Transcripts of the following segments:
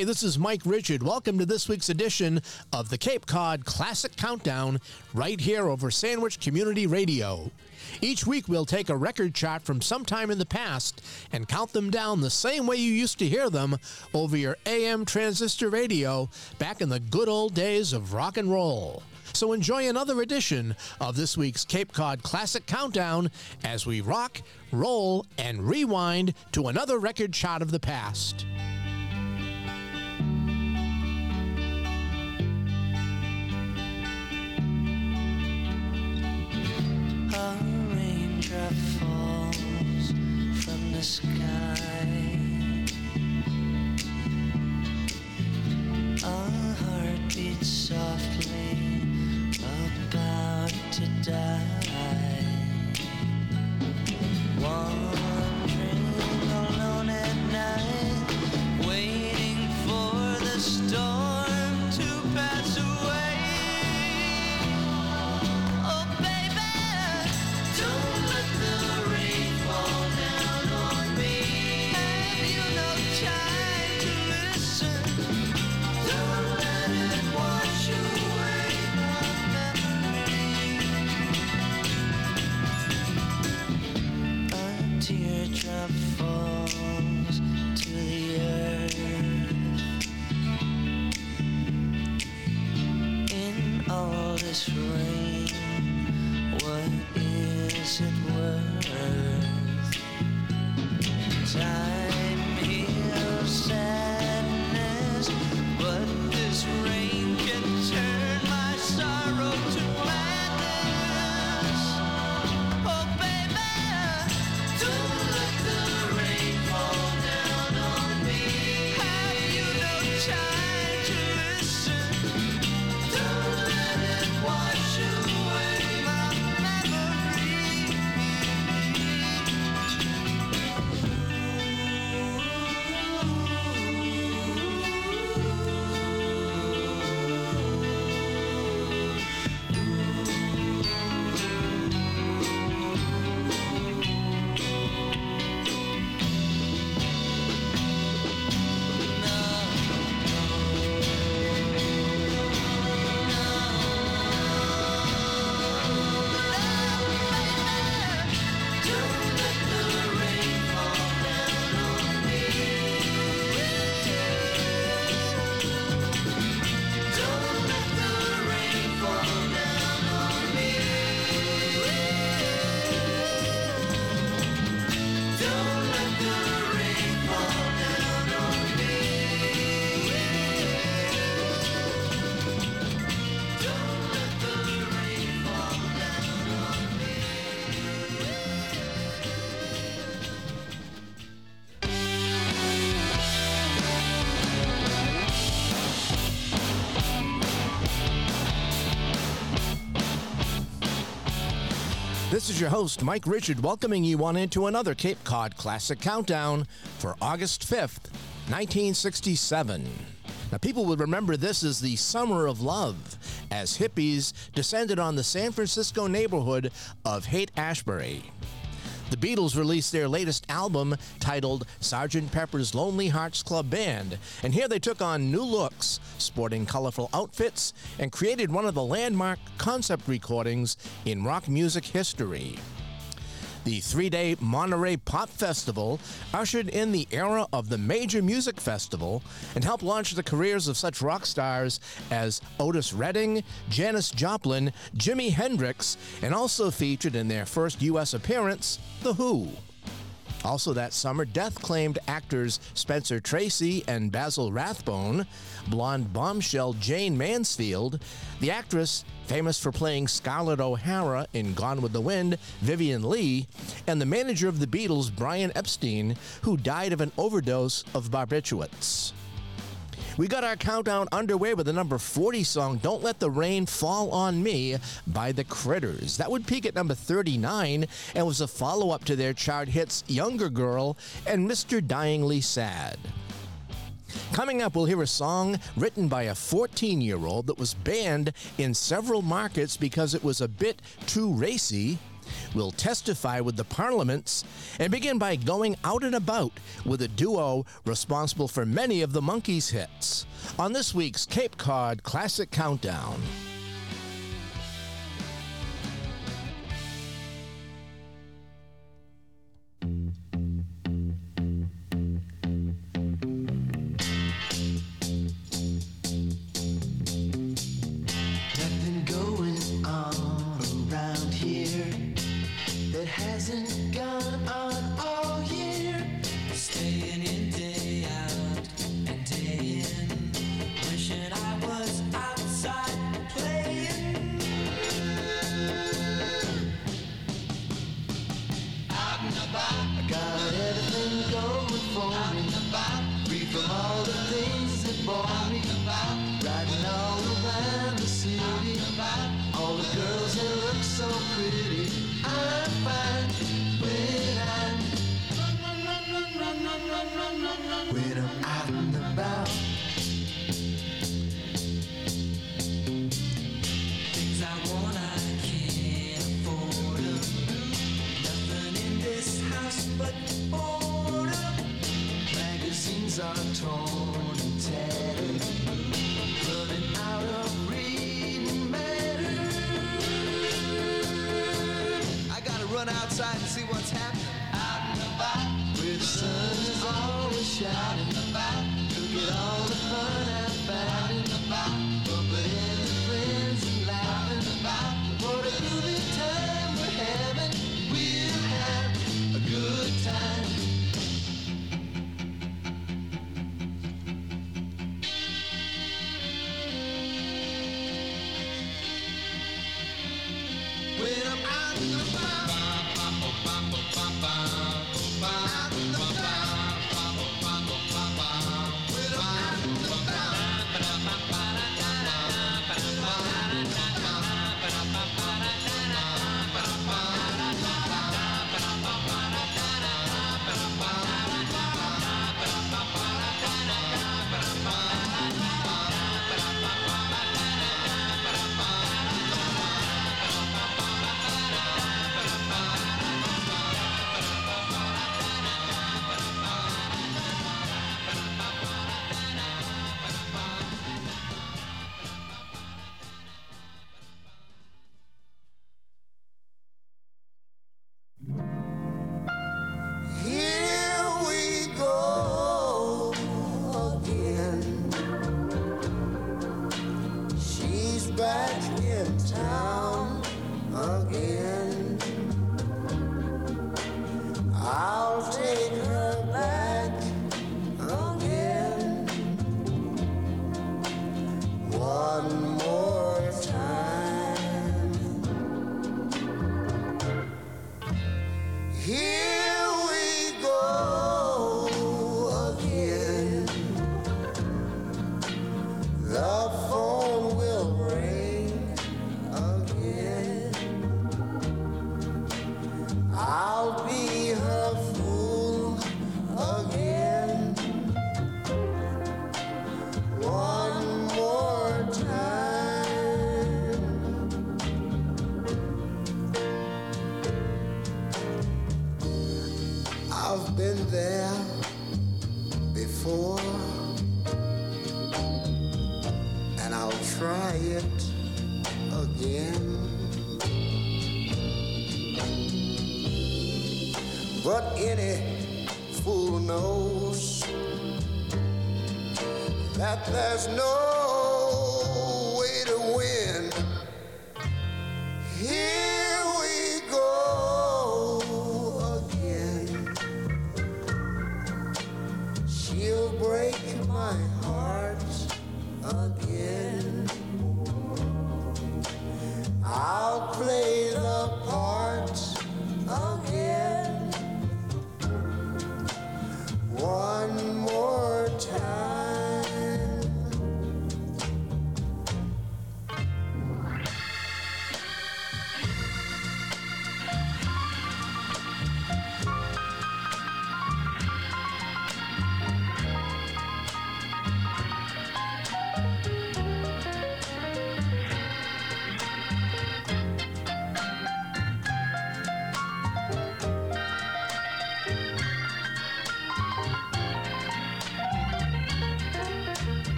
Hey, this is Mike Richard. Welcome to this week's edition of the Cape Cod Classic Countdown right here over Sandwich Community Radio. Each week we'll take a record chart from sometime in the past and count them down the same way you used to hear them over your AM transistor radio back in the good old days of rock and roll. So enjoy another edition of this week's Cape Cod Classic Countdown as we rock, roll, and rewind to another record shot of the past. A raindrop falls from the sky. A heart beats softly, about to die. Wandering all your host, Mike Richard, welcoming you on into another Cape Cod Classic Countdown for August 5th, 1967. Now, people would remember this as the Summer of Love, as hippies descended on the San Francisco neighborhood of Haight Ashbury. The Beatles released their latest album titled Sgt. Pepper's Lonely Hearts Club Band, and here they took on new looks, sporting colorful outfits, and created one of the landmark concept recordings in rock music history. The three day Monterey Pop Festival ushered in the era of the major music festival and helped launch the careers of such rock stars as Otis Redding, Janis Joplin, Jimi Hendrix, and also featured in their first U.S. appearance, The Who. Also that summer, death claimed actors Spencer Tracy and Basil Rathbone, blonde bombshell Jayne Mansfield, the actress famous for playing Scarlett O'Hara in Gone with the Wind, Vivien Leigh, and the manager of the Beatles, Brian Epstein, who died of an overdose of barbiturates. We got our countdown underway with the number 40 song, Don't Let the Rain Fall on Me by the Critters. That would peak at number 39 and was a follow up to their chart hits Younger Girl and Mr. Dieingly Sad. Coming up, we'll hear a song written by a 14 year old that was banned in several markets because it was a bit too racy will testify with the parliaments and begin by going out and about with a duo responsible for many of the Monkees' hits on this week's Cape Cod Classic Countdown. sun. there's no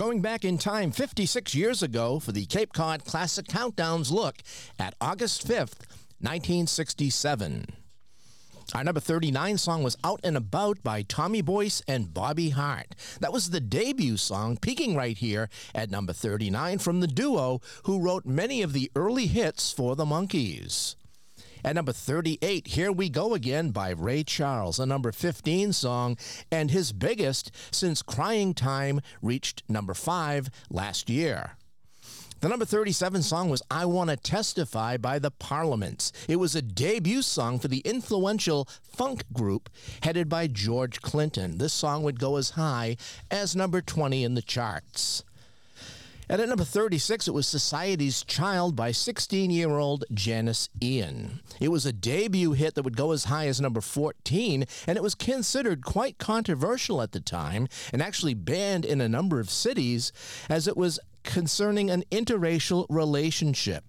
going back in time 56 years ago for the Cape Cod Classic Countdowns look at August 5th, 1967. Our number 39 song was Out and About by Tommy Boyce and Bobby Hart. That was the debut song, peaking right here at number 39 from the duo who wrote many of the early hits for the Monkees. At number 38, Here We Go Again by Ray Charles, a number 15 song, and his biggest since Crying Time reached number 5 last year. The number 37 song was I Wanna Testify by the Parliaments. It was a debut song for the influential funk group headed by George Clinton. This song would go as high as number 20 in the charts. And at number 36, it was Society's Child by 16 year old Janis Ian. It was a debut hit that would go as high as number 14, and it was considered quite controversial at the time and actually banned in a number of cities as it was concerning an interracial relationship.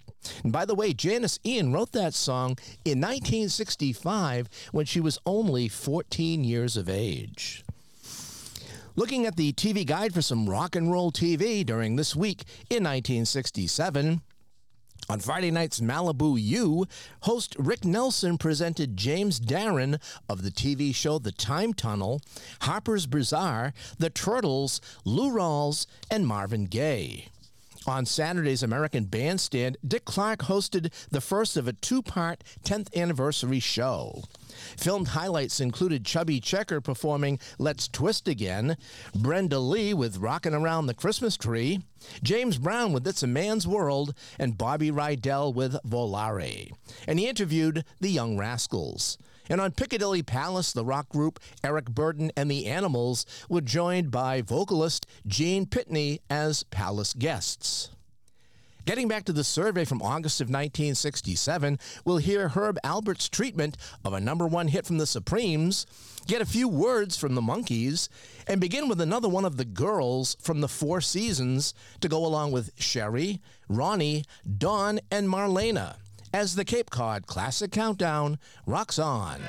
And by the way, Janis Ian wrote that song in 1965 when she was only 14 years of age. Looking at the TV guide for some rock and roll TV during this week in 1967, On Friday night's Malibu U, host Rick Nelson presented James Darren of the TV show The Time Tunnel, Harpers Bizarre, The Turtles, Lou Rawls, and Marvin Gaye. On Saturday's American Bandstand, Dick Clark hosted the first of a two part 10th anniversary show. Filmed highlights included Chubby Checker performing Let's Twist Again, Brenda Lee with Rockin' Around the Christmas Tree, James Brown with It's a Man's World, and Bobby Rydell with Volare. And he interviewed the Young Rascals. And on Piccadilly Palace, the rock group Eric Burdon and the Animals were joined by vocalist Gene Pitney as palace guests. Getting back to the survey from August of 1967, we'll hear Herb Alpert's treatment of a number one hit from the Supremes, get a few words from the Monkees, and begin with another one of the girls from the Four Seasons to go along with Sherry, Ronnie, Dawn, and Marlena as the Cape Cod Classic Countdown rocks on.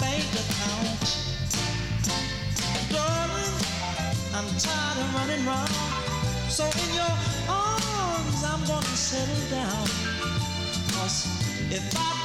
bank account. Darling, I'm tired of running round. So in your arms, I'm gonna settle down. Cause if I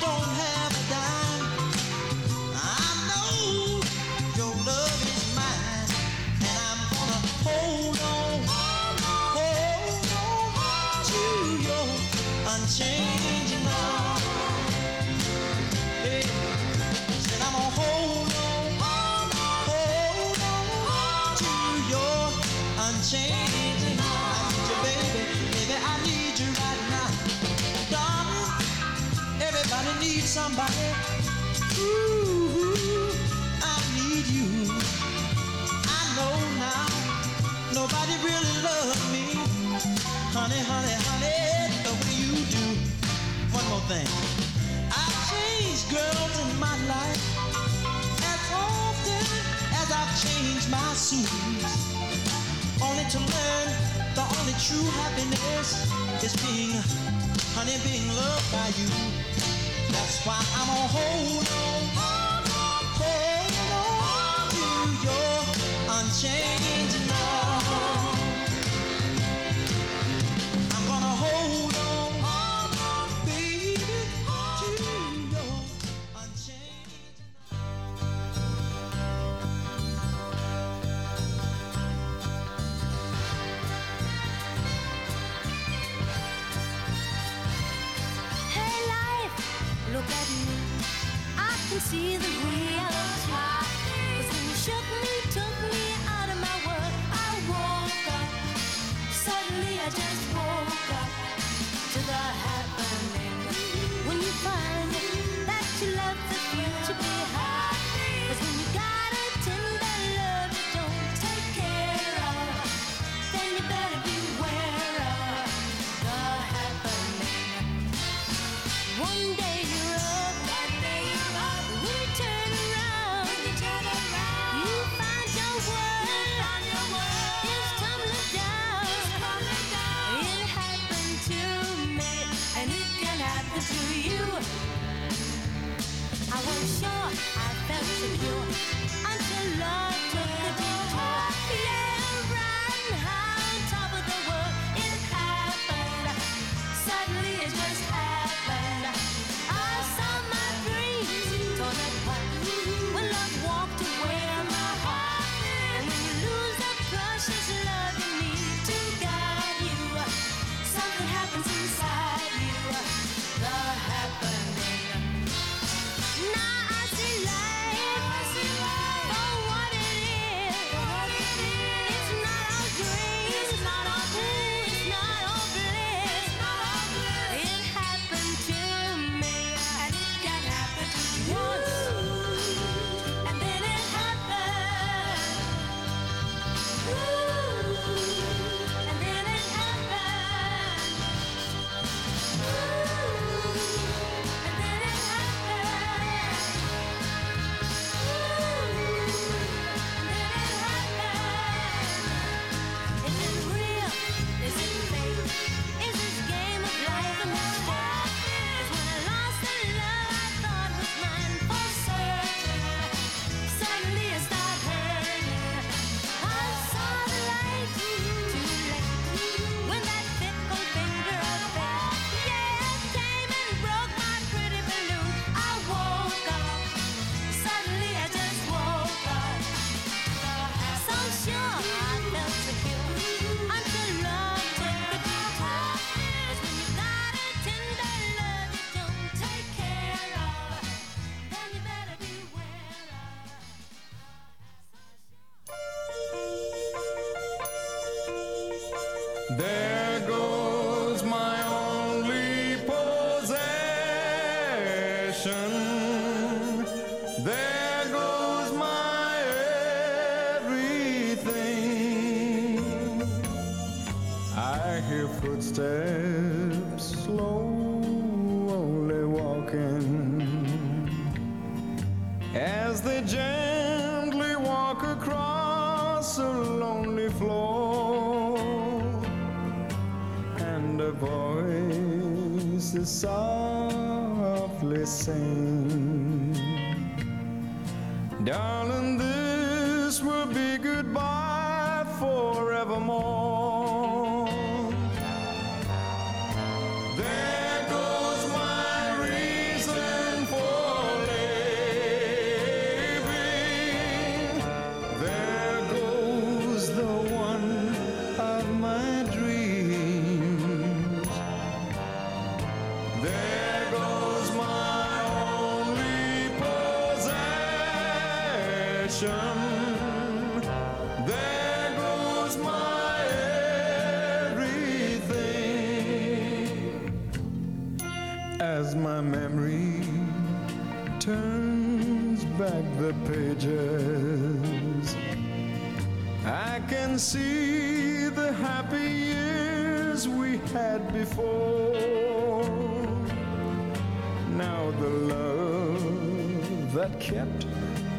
kept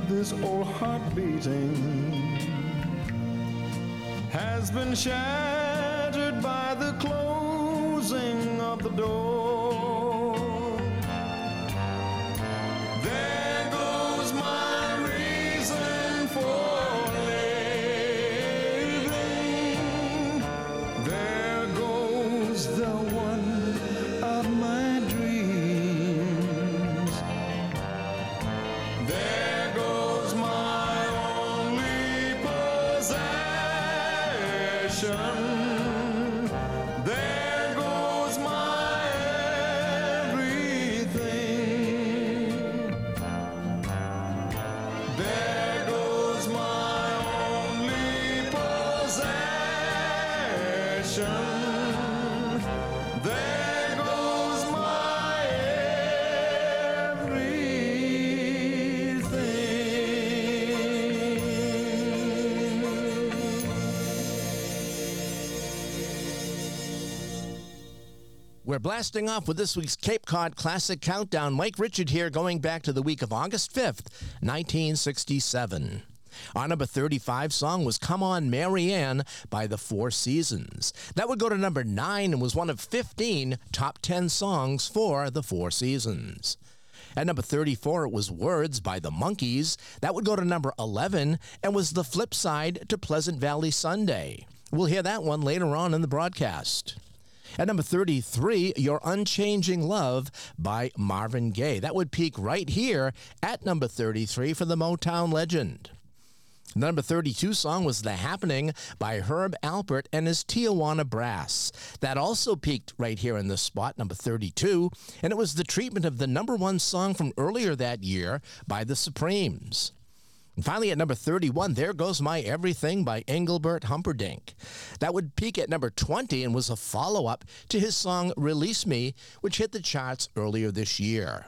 this old heart beating has been shattered by the closing of the door. We're blasting off with this week's Cape Cod Classic Countdown. Mike Richard here, going back to the week of August 5th, 1967. Our number 35 song was Come On Marianne by the Four Seasons. That would go to number 9 and was one of 15 top 10 songs for the Four Seasons. At number 34, it was Words by the Monkees. That would go to number 11 and was the flip side to Pleasant Valley Sunday. We'll hear that one later on in the broadcast. At number 33, Your Unchanging Love by Marvin Gaye. That would peak right here at number 33 for the Motown legend. The number 32 song was The Happening by Herb Alpert and his Tijuana Brass. That also peaked right here in this spot, number 32, and it was the treatment of the number one song from earlier that year by the Supremes. And finally, at number 31, There Goes My Everything by Engelbert Humperdinck. That would peak at number 20 and was a follow up to his song Release Me, which hit the charts earlier this year.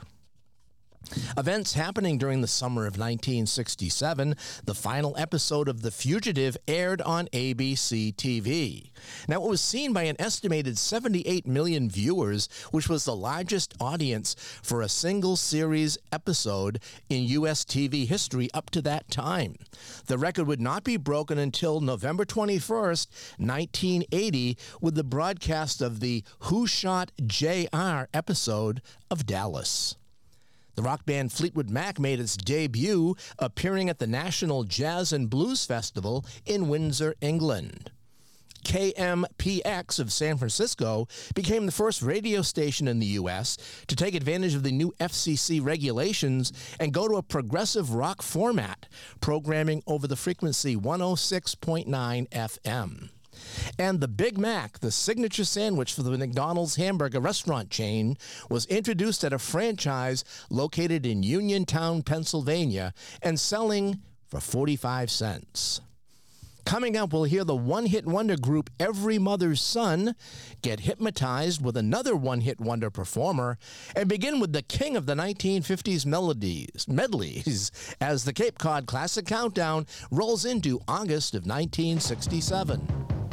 Events happening during the summer of 1967, the final episode of The Fugitive aired on ABC TV. Now, it was seen by an estimated 78 million viewers, which was the largest audience for a single series episode in U.S. TV history up to that time. The record would not be broken until November 21st, 1980, with the broadcast of the Who Shot JR episode of Dallas. The rock band Fleetwood Mac made its debut appearing at the National Jazz and Blues Festival in Windsor, England. KMPX of San Francisco became the first radio station in the U.S. to take advantage of the new FCC regulations and go to a progressive rock format, programming over the frequency 106.9 FM. And the Big Mac, the signature sandwich for the McDonald's hamburger restaurant chain, was introduced at a franchise located in Uniontown, Pennsylvania, and selling for 45 cents. Coming up, we'll hear the one hit wonder group Every Mother's Son get hypnotized with another one hit wonder performer and begin with the king of the 1950s melodies, medleys, as the Cape Cod Classic Countdown rolls into August of 1967.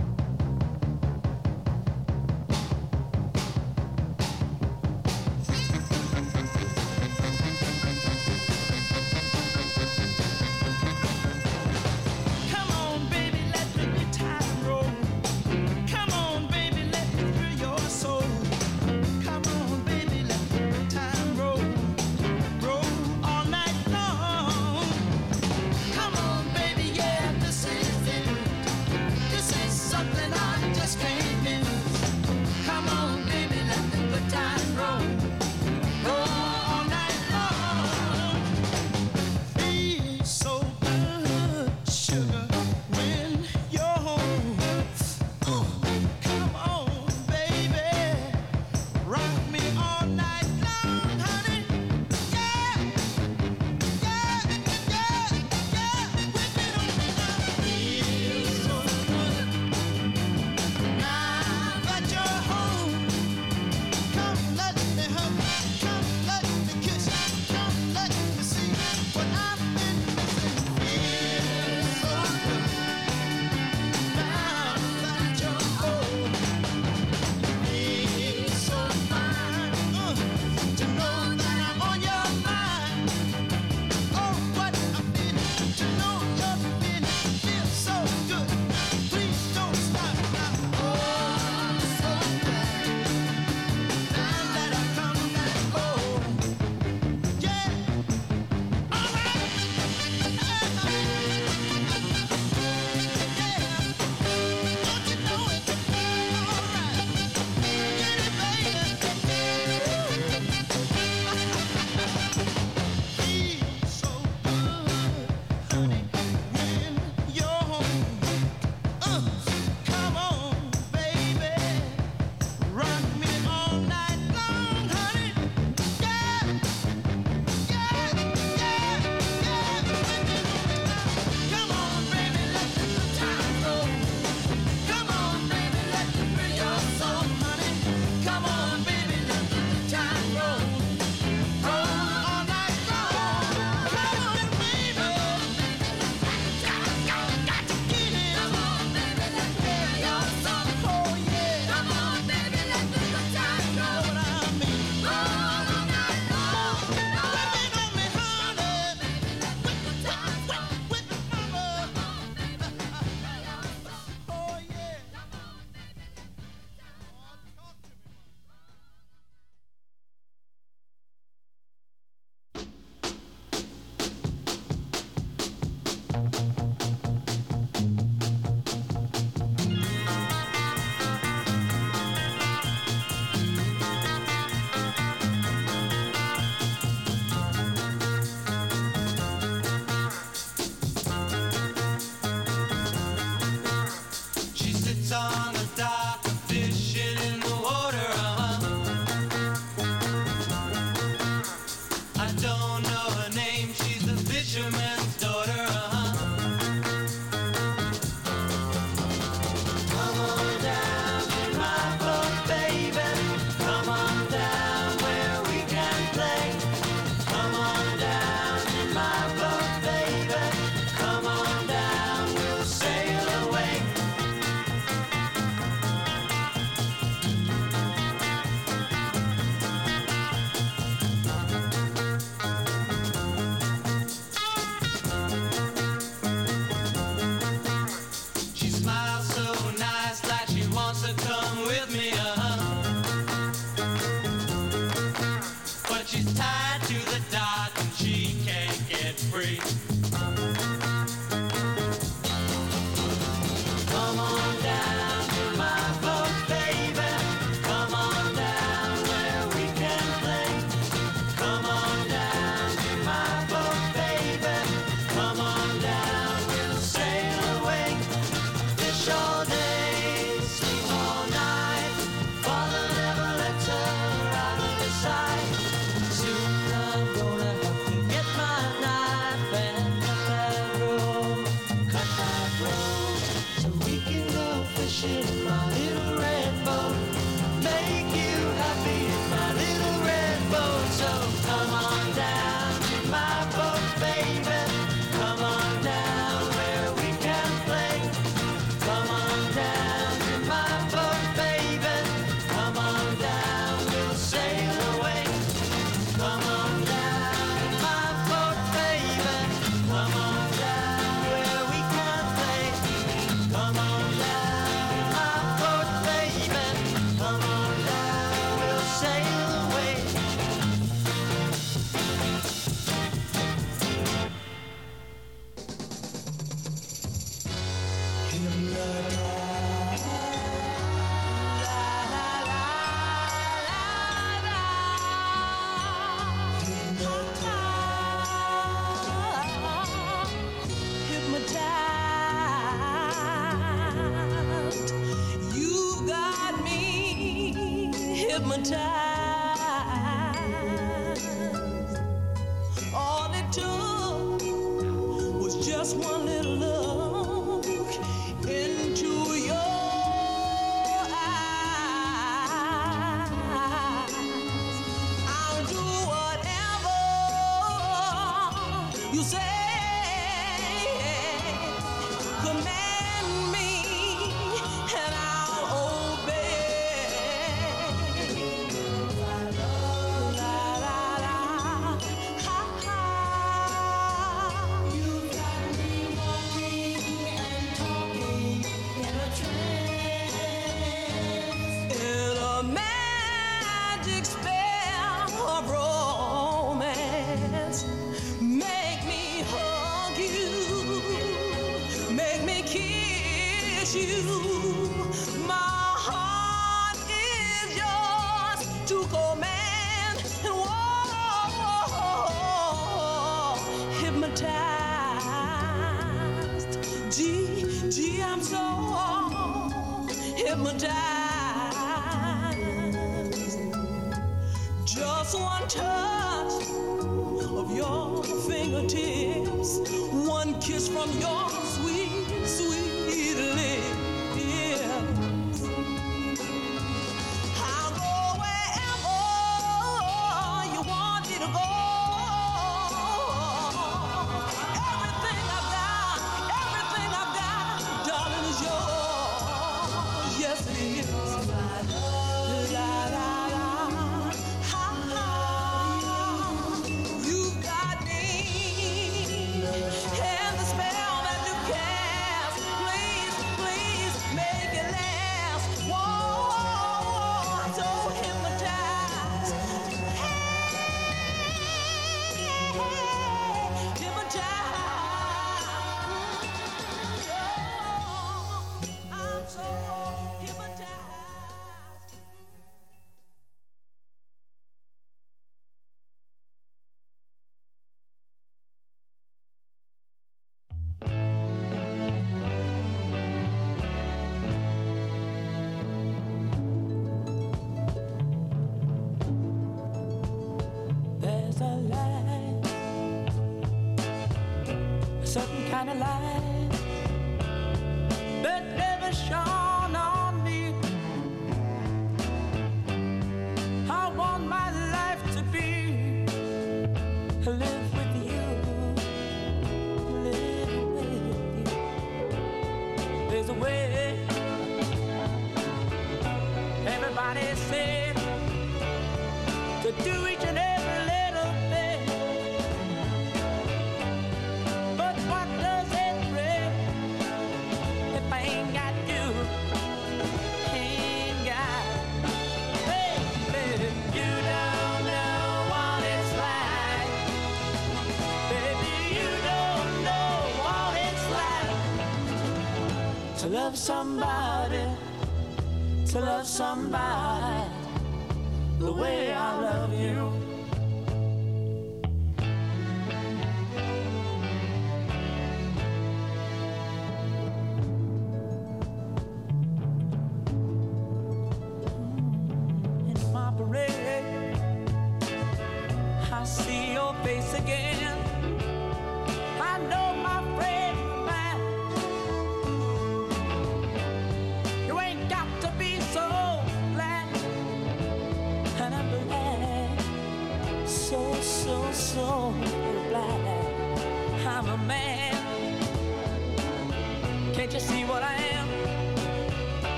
Like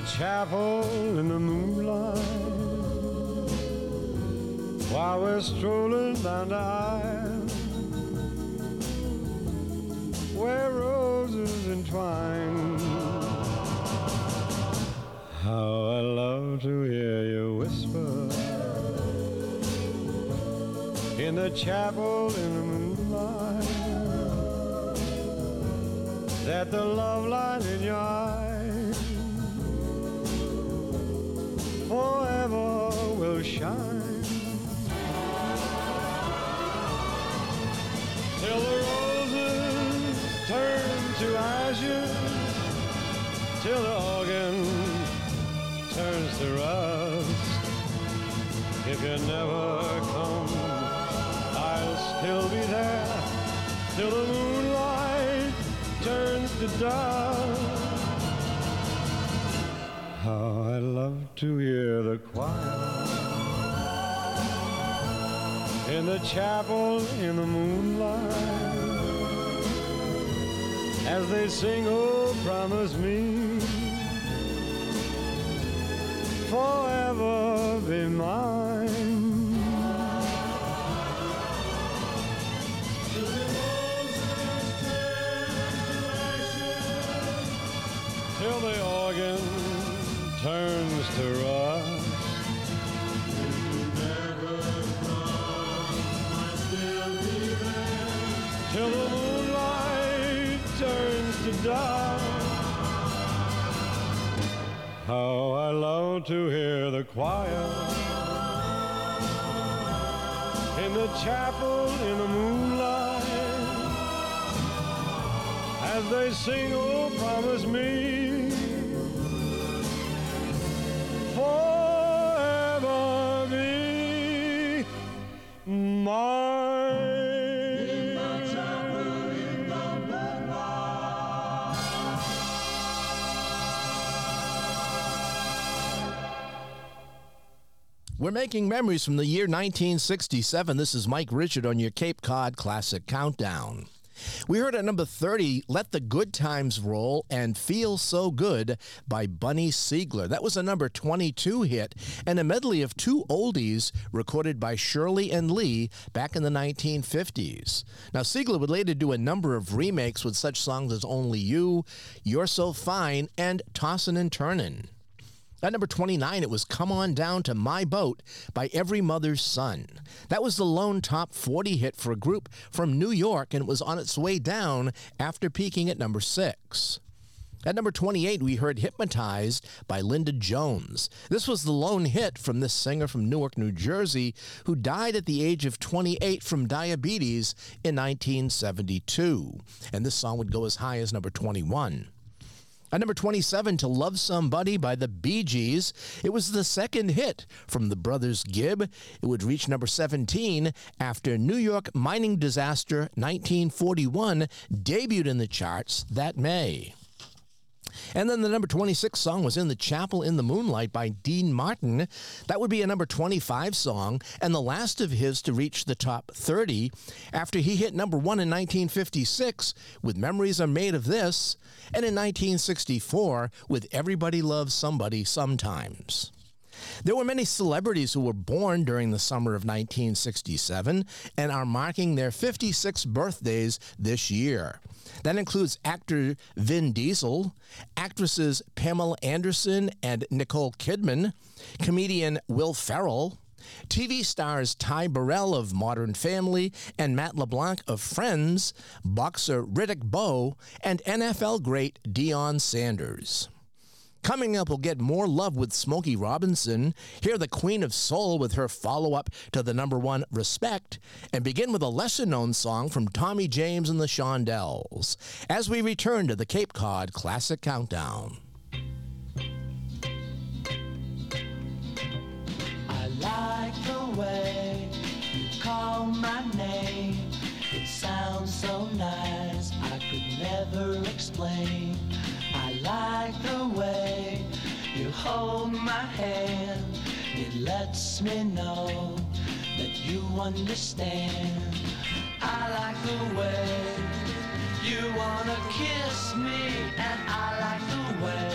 the chapel in the moonlight. While we're strolling down the aisle. Where roses entwine. How I love to hear you whisper in the chapel in the moonlight. That the love light in your eye forever will shine till the roses turn to ashes till the organ turns to rust if you never come I'll still be there till the moonlight turns to dust. How I love to hear the choir in the chapel in the moonlight as they sing, Oh, promise me forever be mine. How I love to hear the choir. In the chapel in the moonlight as they sing, oh, promise me We're making memories from the year 1967. This is Mike Richard on your Cape Cod Classic Countdown. We heard at number 30, Let the Good Times Roll and Feel So Good by Bunny Sigler. That was a number 22 hit and a medley of two oldies recorded by Shirley and Lee back in the 1950s. Now, Sigler would later do a number of remakes with such songs as Only You, You're So Fine, and Tossin' and Turnin'. At number 29, it was Come On Down to My Boat by Every Mother's Son. That was the lone top 40 hit for a group from New York, and it was on its way down after peaking at number 6. At number 28, we heard Hypnotized by Linda Jones. This was the lone hit from this singer from Newark, New Jersey, who died at the age of 28 from diabetes in 1972. And this song would go as high as number 21. At number 27, To Love Somebody by the Bee Gees. It was the second hit from the Brothers Gibb. It would reach number 17 after New York mining disaster 1941 debuted in the charts that May. And then the number 26 song was In the Chapel in the Moonlight by Dean Martin. That would be a number 25 song and the last of his to reach the top 30 after he hit number one in 1956 with Memories Are Made of This and in 1964 with Everybody Loves Somebody Sometimes. There were many celebrities who were born during the summer of 1967 and are marking their 56 birthdays this year. That includes actor Vin Diesel, actresses Pamela Anderson and Nicole Kidman, comedian Will Ferrell, TV stars Ty Burrell of Modern Family and Matt LeBlanc of Friends, boxer Riddick Bowe, and NFL great Deion Sanders. Coming up, we'll get more love with Smokey Robinson, hear the Queen of Soul with her follow up to the number one Respect, and begin with a lesser known song from Tommy James and the Shondells as we return to the Cape Cod Classic Countdown. I like the way you call my name, it sounds so nice, I could never explain like the way you hold my hand. It lets me know that you understand. I like the way you wanna kiss me, and I like the way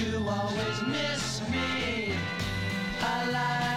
you always miss me. I like.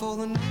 for the night.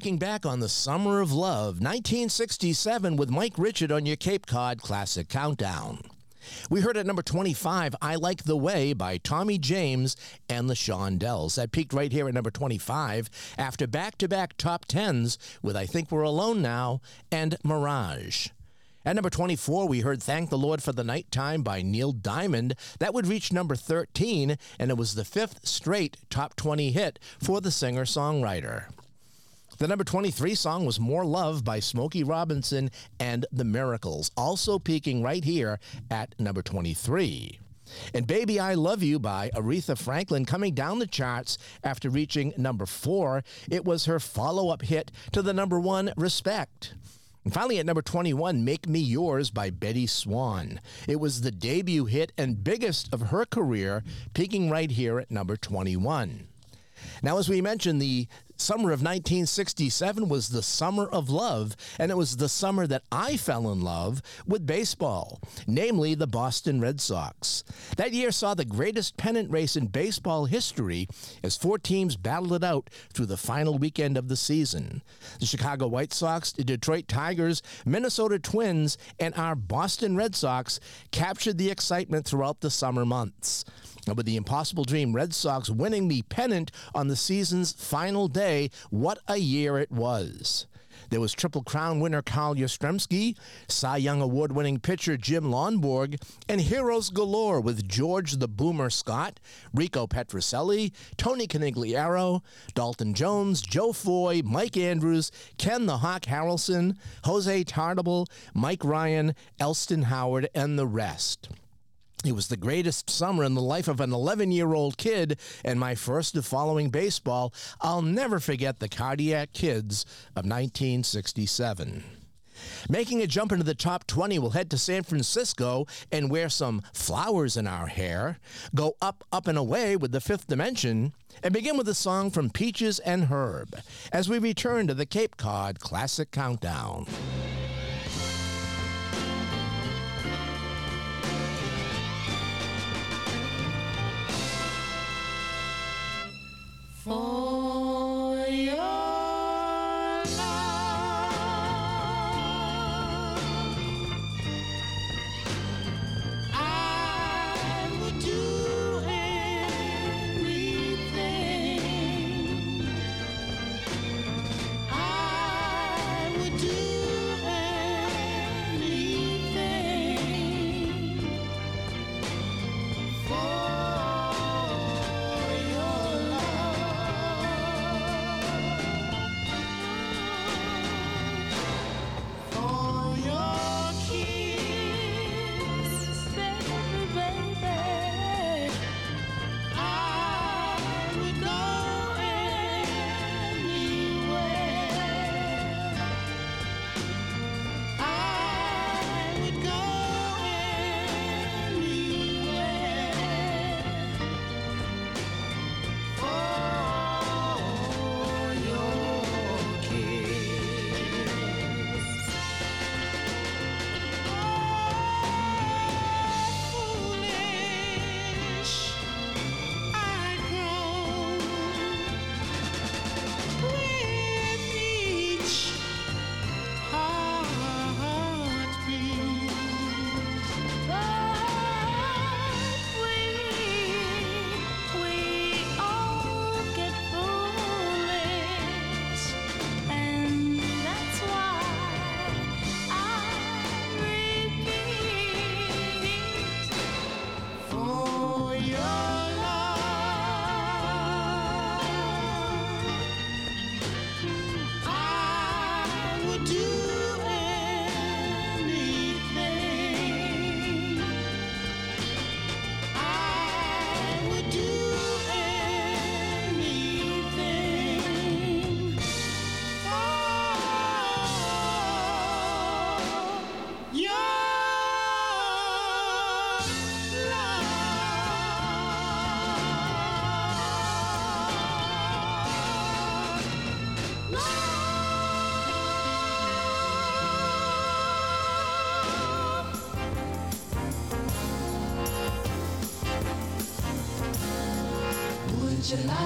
Looking back on the summer of love, 1967, with Mike Richard on your Cape Cod Classic Countdown. We heard at number 25, I Like the Way by Tommy James and the Shondells. That peaked right here at number 25 after back to back top 10s with I Think We're Alone Now and Mirage. At number 24, we heard Thank the Lord for the Nighttime by Neil Diamond. That would reach number 13, and it was the fifth straight top 20 hit for the singer songwriter. The number 23 song was More Love by Smokey Robinson and The Miracles, also peaking right here at number 23. And Baby I Love You by Aretha Franklin coming down the charts after reaching number 4. It was her follow up hit to the number 1 Respect. And finally, at number 21, Make Me Yours by Bettye Swann. It was the debut hit and biggest of her career, peaking right here at number 21. Now, as we mentioned, the summer of 1967 was the summer of love, and it was the summer that I fell in love with baseball, namely the Boston Red Sox. That year saw the greatest pennant race in baseball history as four teams battled it out through the final weekend of the season. The Chicago White Sox, the Detroit Tigers, Minnesota Twins, and our Boston Red Sox captured the excitement throughout the summer months. With the impossible dream Red Sox winning the pennant on the season's final day, what a year it was. There was Triple Crown winner Carl Yastrzemski, Cy Young Award winning pitcher Jim Lonborg, and heroes galore with George the Boomer Scott, Rico Petrocelli, Tony Conigliaro, Dalton Jones, Joe Foy, Mike Andrews, Ken the Hawk Harrelson, Jose Tartabull, Mike Ryan, Elston Howard, and the rest. It was the greatest summer in the life of an 11 year old kid, and my first of following baseball. I'll never forget the Cardiac Kids of 1967. Making a jump into the top 20, we'll head to San Francisco and wear some flowers in our hair, go up, up, and away with the fifth dimension, and begin with a song from Peaches and Herb as we return to the Cape Cod Classic Countdown. For your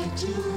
Would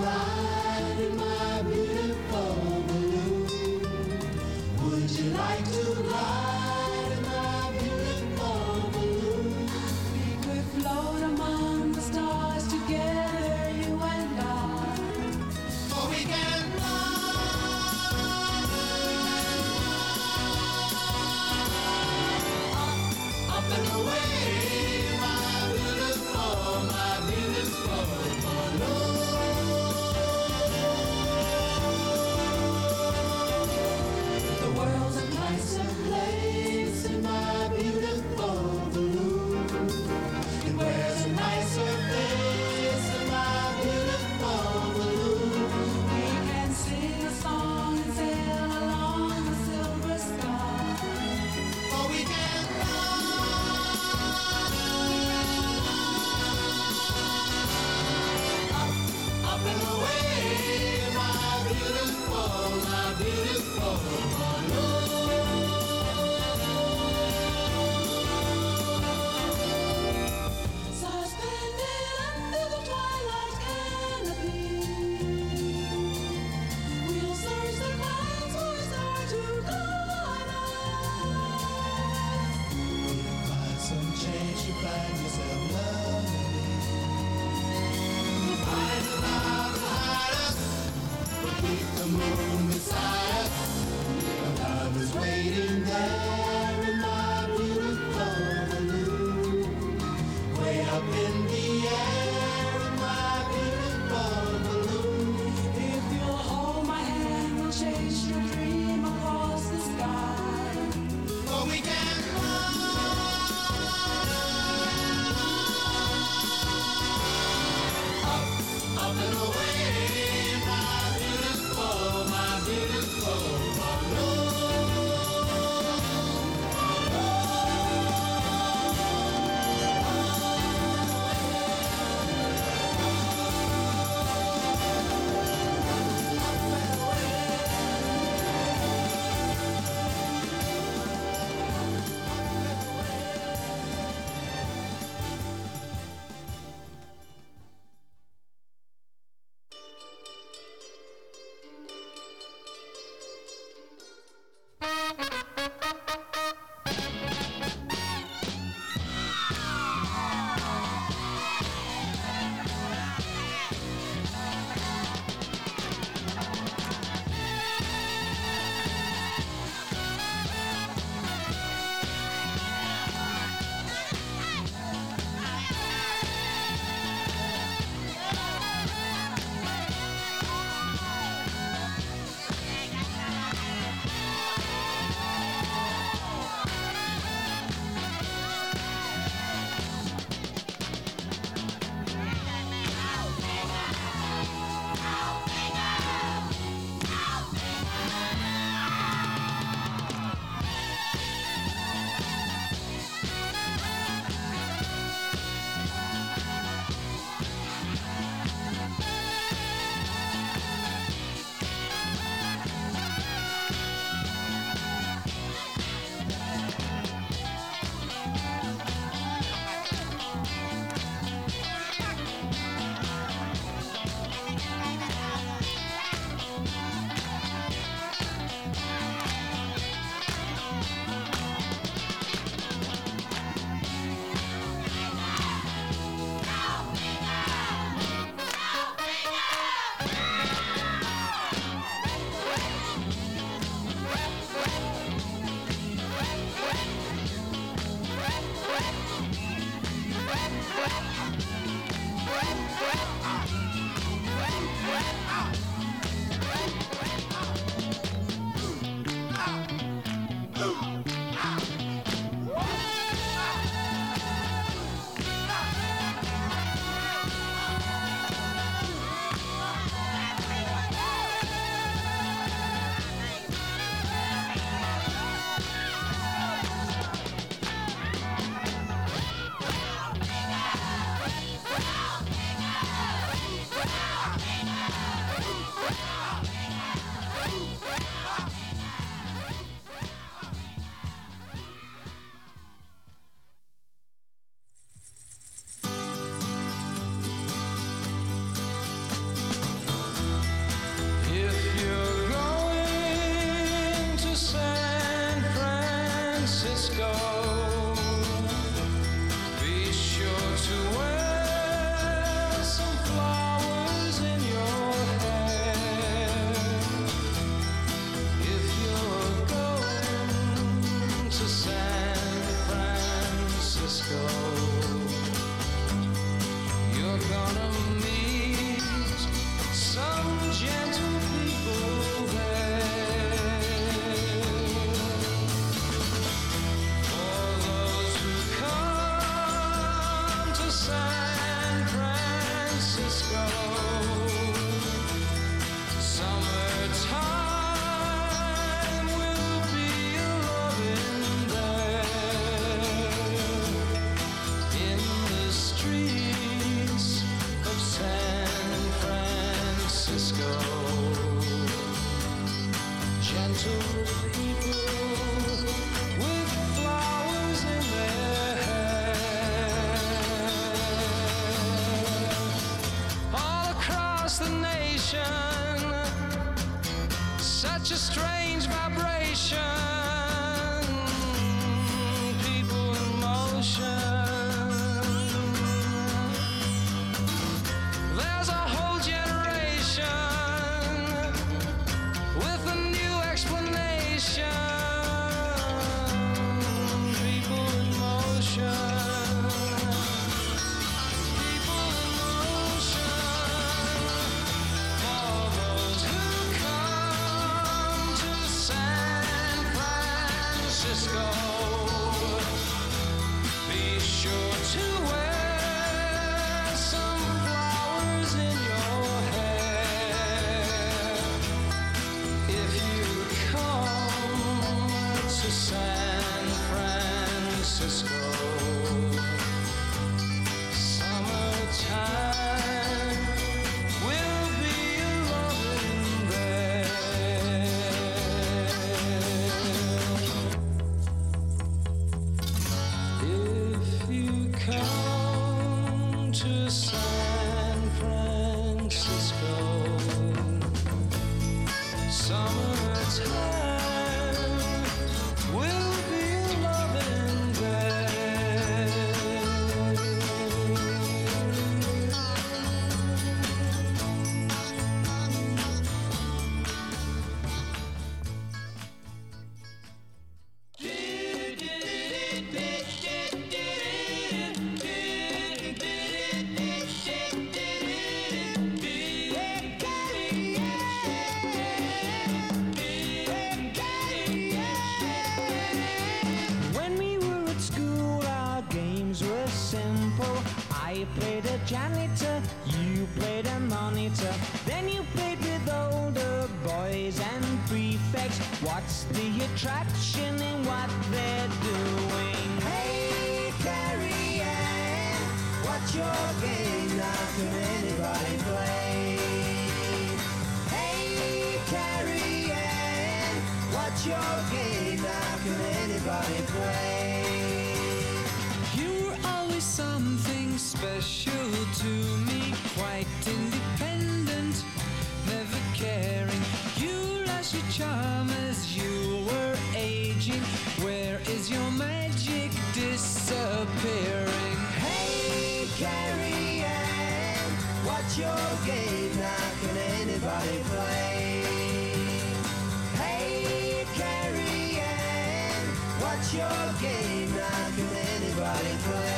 game? Can anybody play?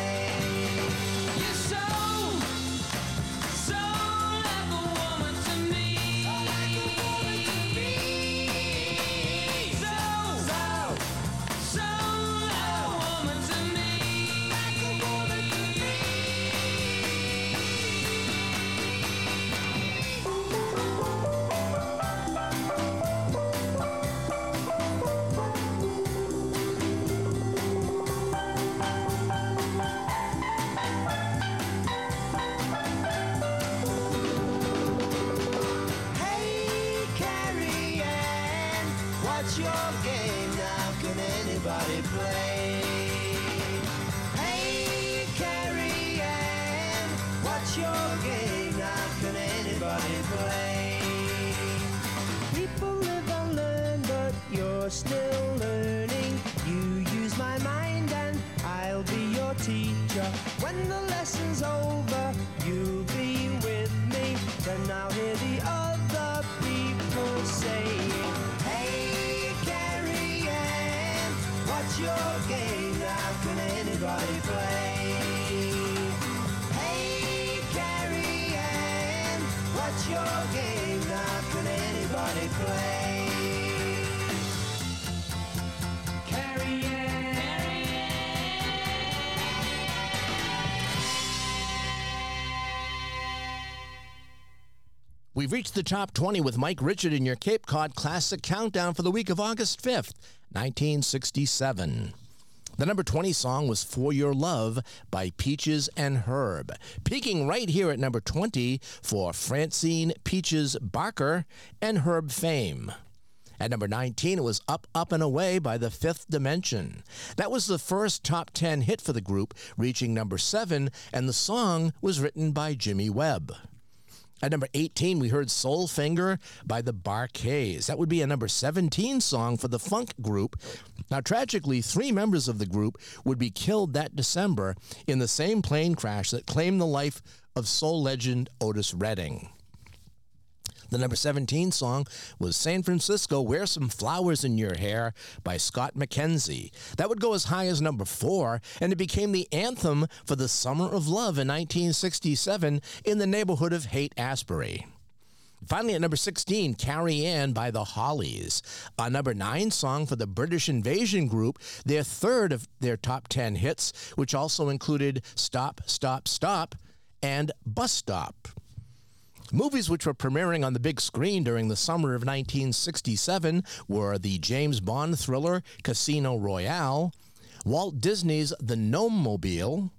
We've reached the top 20 with Mike Richard in your Cape Cod Classic Countdown for the week of August 5th, 1967. The number 20 song was For Your Love by Peaches and Herb. Peaking right here at number 20 for Francine Peaches Barker and Herb Fame. At number 19, it was Up, Up and Away by The Fifth Dimension. That was the first top 10 hit for the group, reaching number 7, and the song was written by Jimmy Webb. At number 18, we heard Soul Finger by the Bar-Kays. That would be a number 17 song for the funk group. Now, tragically, three members of the group would be killed that December in the same plane crash that claimed the life of soul legend Otis Redding. The number 17 song was San Francisco Wear Some Flowers in Your Hair by Scott McKenzie. That would go as high as number 4, and it became the anthem for the Summer of Love in 1967 in the neighborhood of Haight Ashbury. Finally, at number 16, Carrie Ann by the Hollies. A number 9 song for the British Invasion Group, their third of their top 10 hits, which also included Stop, Stop, Stop and Bus Stop. Movies which were premiering on the big screen during the summer of 1967 were the James Bond thriller Casino Royale, Walt Disney's The Gnome Mobile,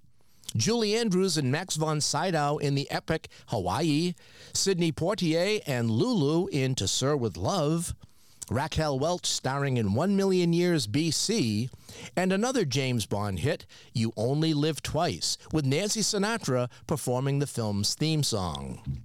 Julie Andrews and Max von Sydow in the epic Hawaii, Sidney Poitier and Lulu in To Sir with Love, Raquel Welch starring in One Million Years BC, and another James Bond hit, You Only Live Twice, with Nancy Sinatra performing the film's theme song.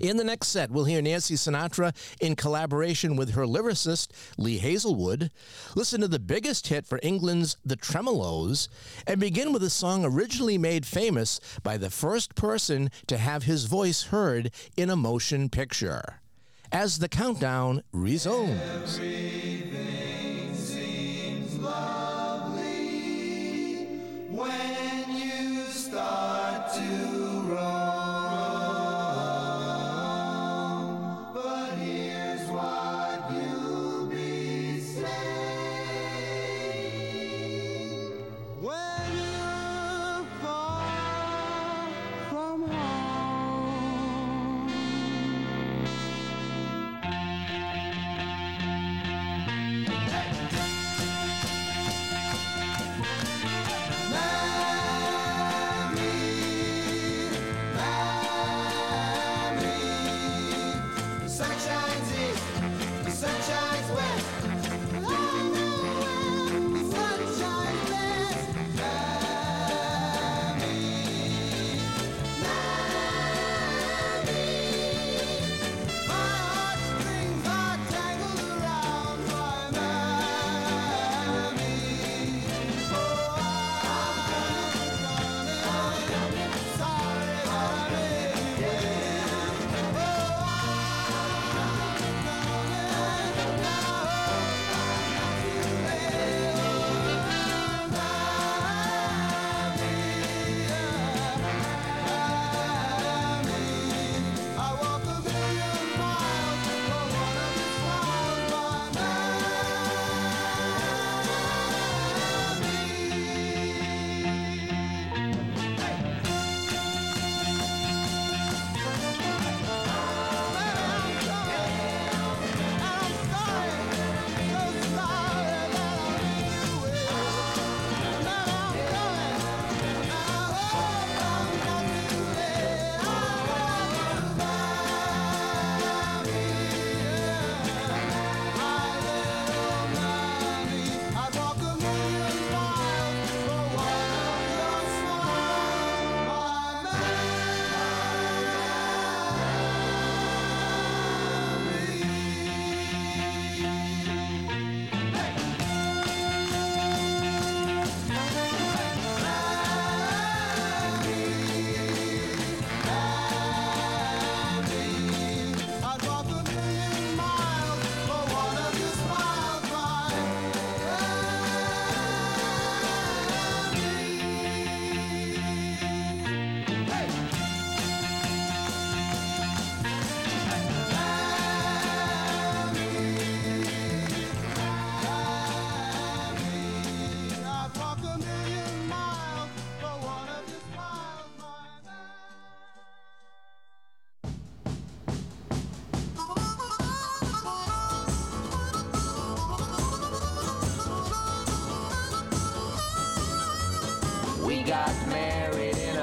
In the next set, we'll hear Nancy Sinatra in collaboration with her lyricist, Lee Hazlewood. Listen to the biggest hit for England's The Tremeloes, and begin with a song originally made famous by the first person to have his voice heard in a motion picture. As the countdown resumes. When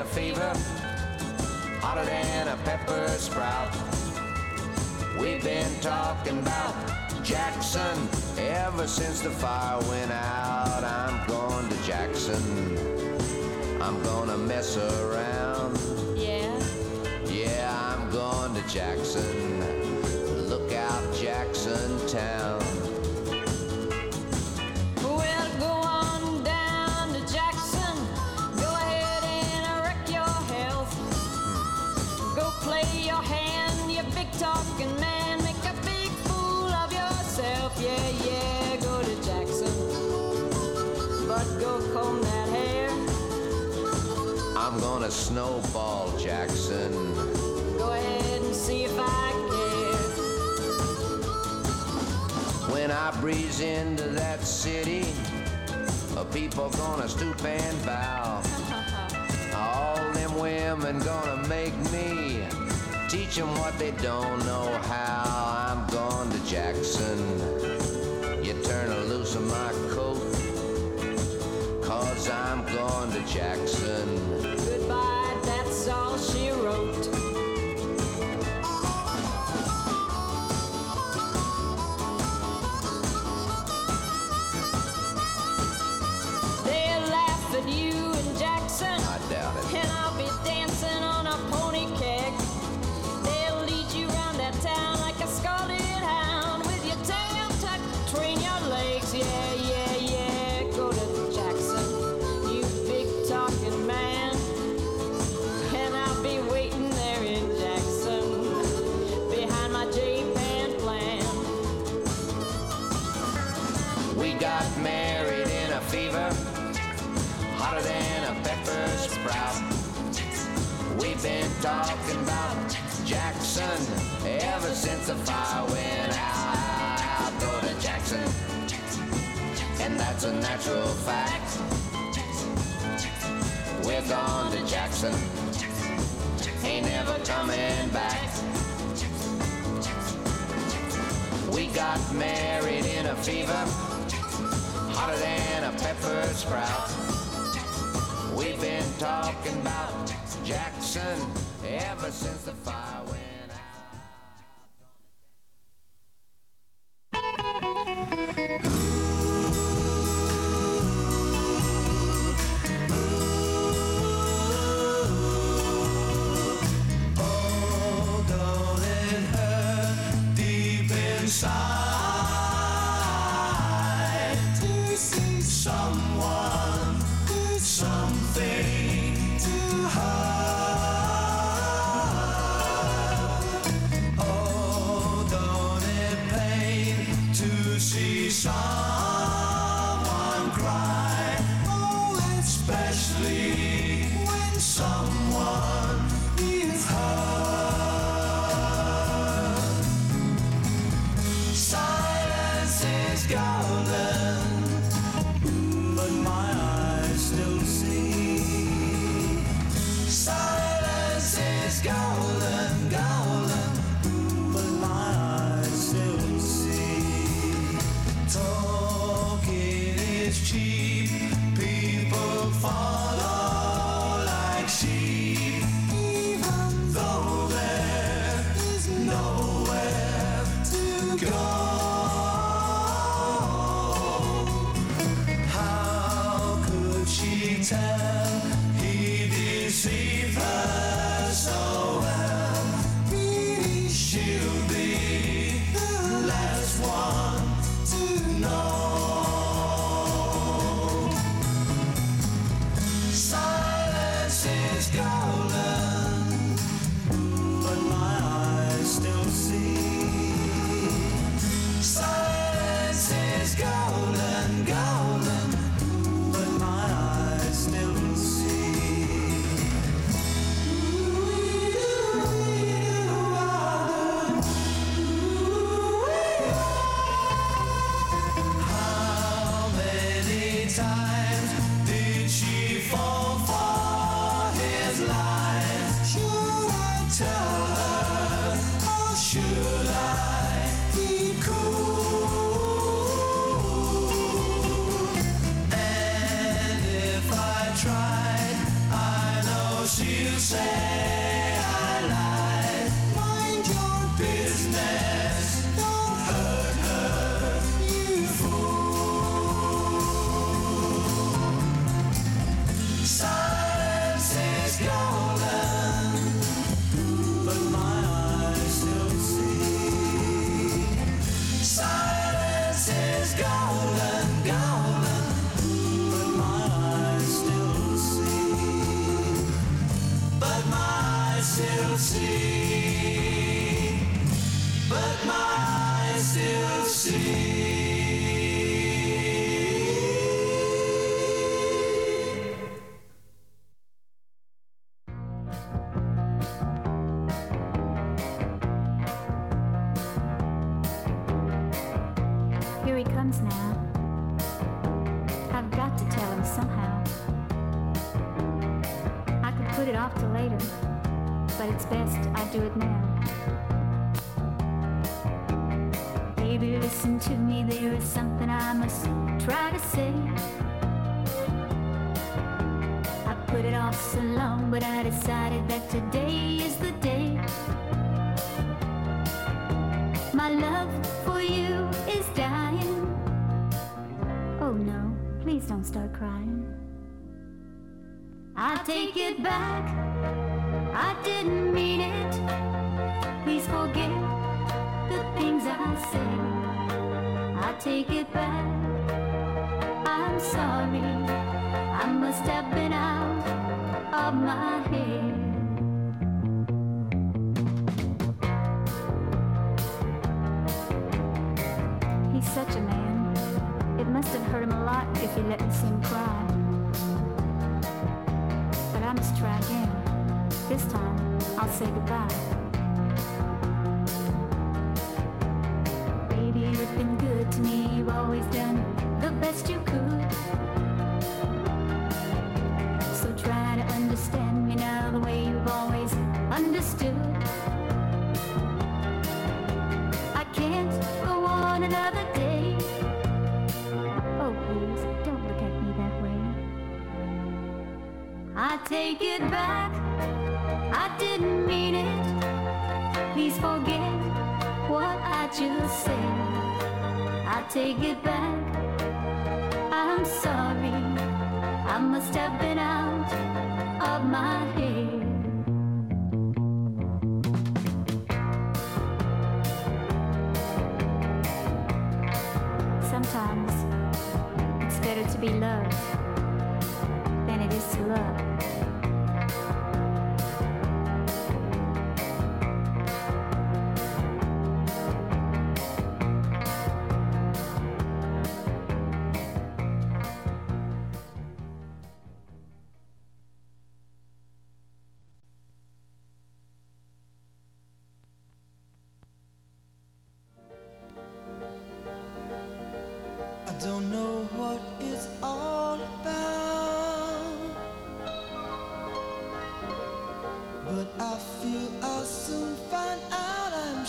fever, hotter than a pepper sprout. We've been talking about Jackson ever since the fire went out. I'm going to Jackson. I'm gonna mess around. Yeah. Yeah, I'm going to Jackson. Look out, Jackson Town. I'm gonna snowball Jackson. Go ahead and see if I care. When I breeze into that city, people gonna stoop and bow. All them women gonna make me teach them what they don't know how. I'm going to Jackson. You turn a loose of my coat, cause I'm going to Jackson. All she wrote. Natural fact. We're gone to Jackson, ain't never coming back. We got married in a fever, hotter than a pepper sprout. We've been talking about Jackson ever since the fire Silence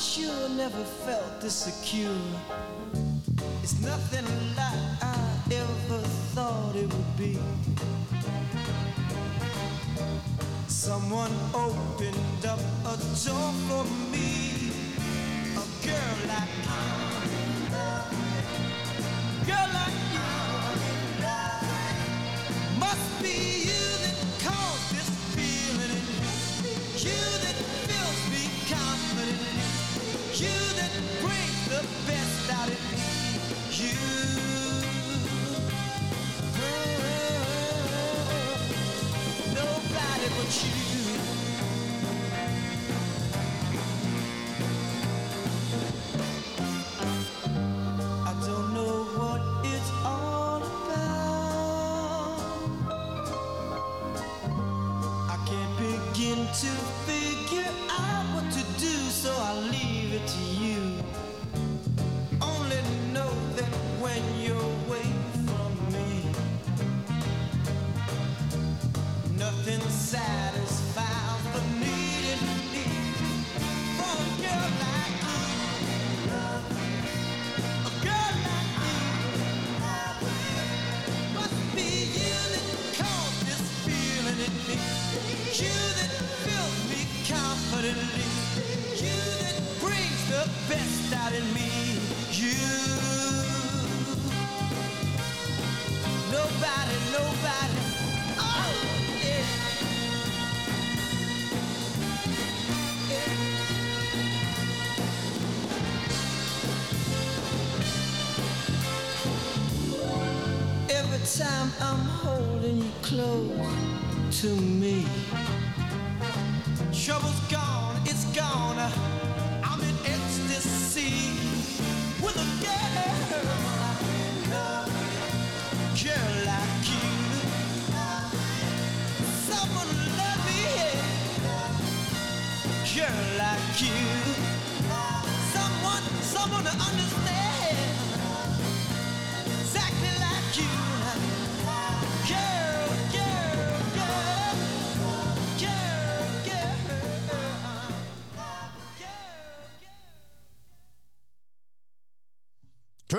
sure never felt this secure. It's nothing like I ever thought it would be. Someone opened up a door for me. A girl like you. Girl like you. Must be. what you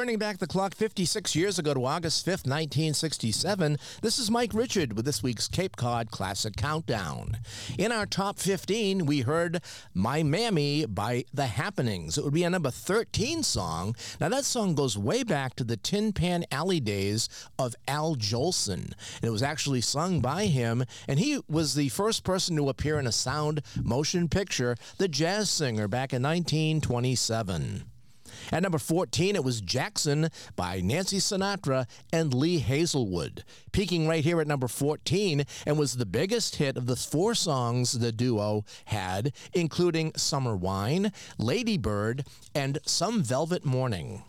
Turning back the clock 56 years ago to August 5th, 1967, this is Mike Richard with this week's Cape Cod Classic Countdown. In our top 15, we heard My Mammy by The Happenings. It would be a number 13 song. Now, that song goes way back to the Tin Pan Alley days of Al Jolson. And it was actually sung by him, and he was the first person to appear in a sound motion picture, The Jazz Singer, back in 1927. At number 14, it was Jackson by Nancy Sinatra and Lee Hazlewood, peaking right here at number 14 and was the biggest hit of the four songs the duo had, including Summer Wine, Lady Bird, and Some Velvet Morning.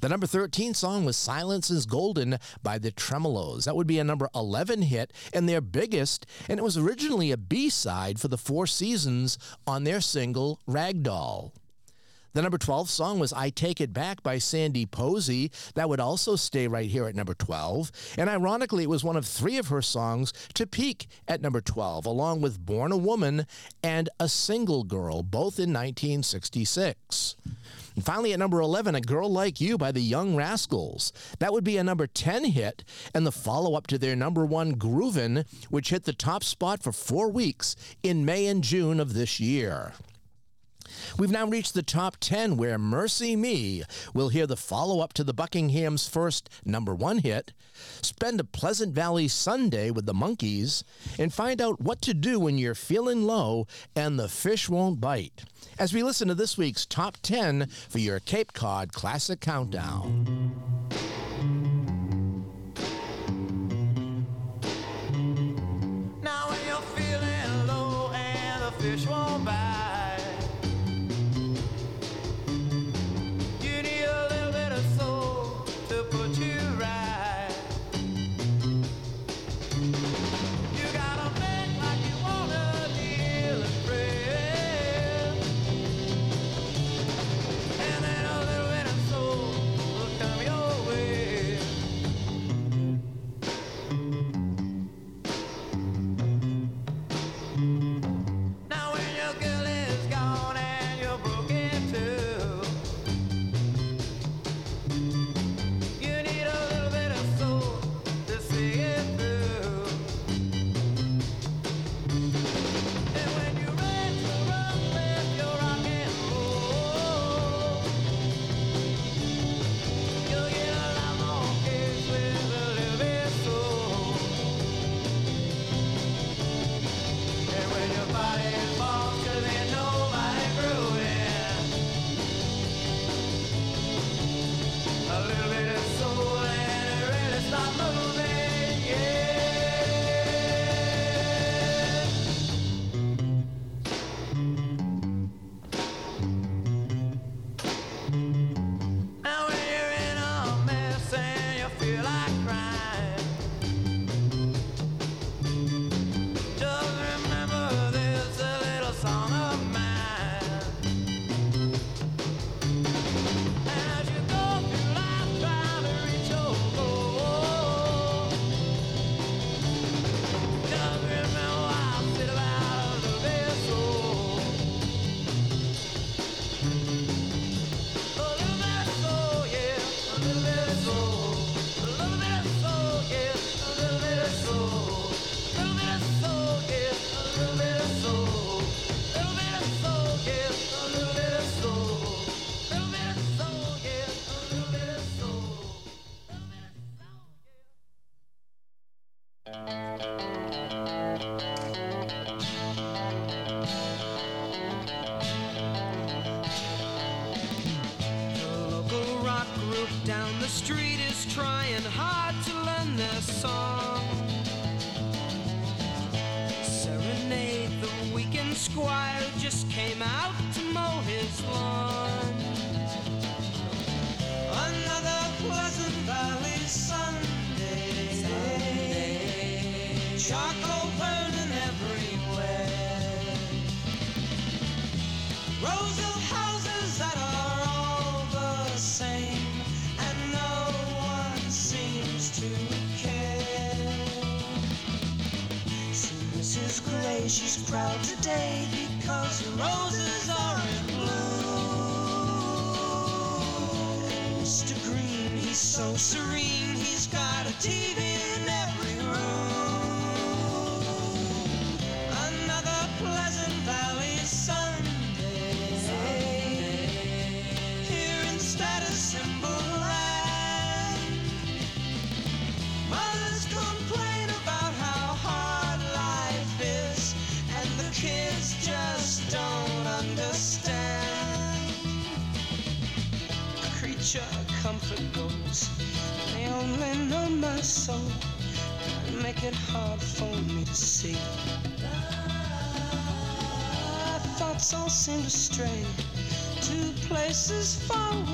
The number 13 song was Silence is Golden by the Tremeloes. That would be a number 11 hit and their biggest, and it was originally a B side for the Four Seasons on their single Ragdoll. The number 12 song was I Take It Back by Sandy Posey. That would also stay right here at number 12. And ironically, it was one of three of her songs to peak at number 12, along with Born a Woman and A Single Girl, both in 1966. And finally, at number 11, A Girl Like You by the Young Rascals. That would be a number 10 hit and the follow up to their number one, Groovin', which hit the top spot for four weeks in May and June of this year. We've now reached the top 10 where Mercy Me will hear the follow up to the Buckinghams' first number one hit, spend a Pleasant Valley Sunday with the Monkees, and find out what to do when you're feeling low and the fish won't bite. As we listen to this week's top 10 for your Cape Cod Classic Countdown. Places far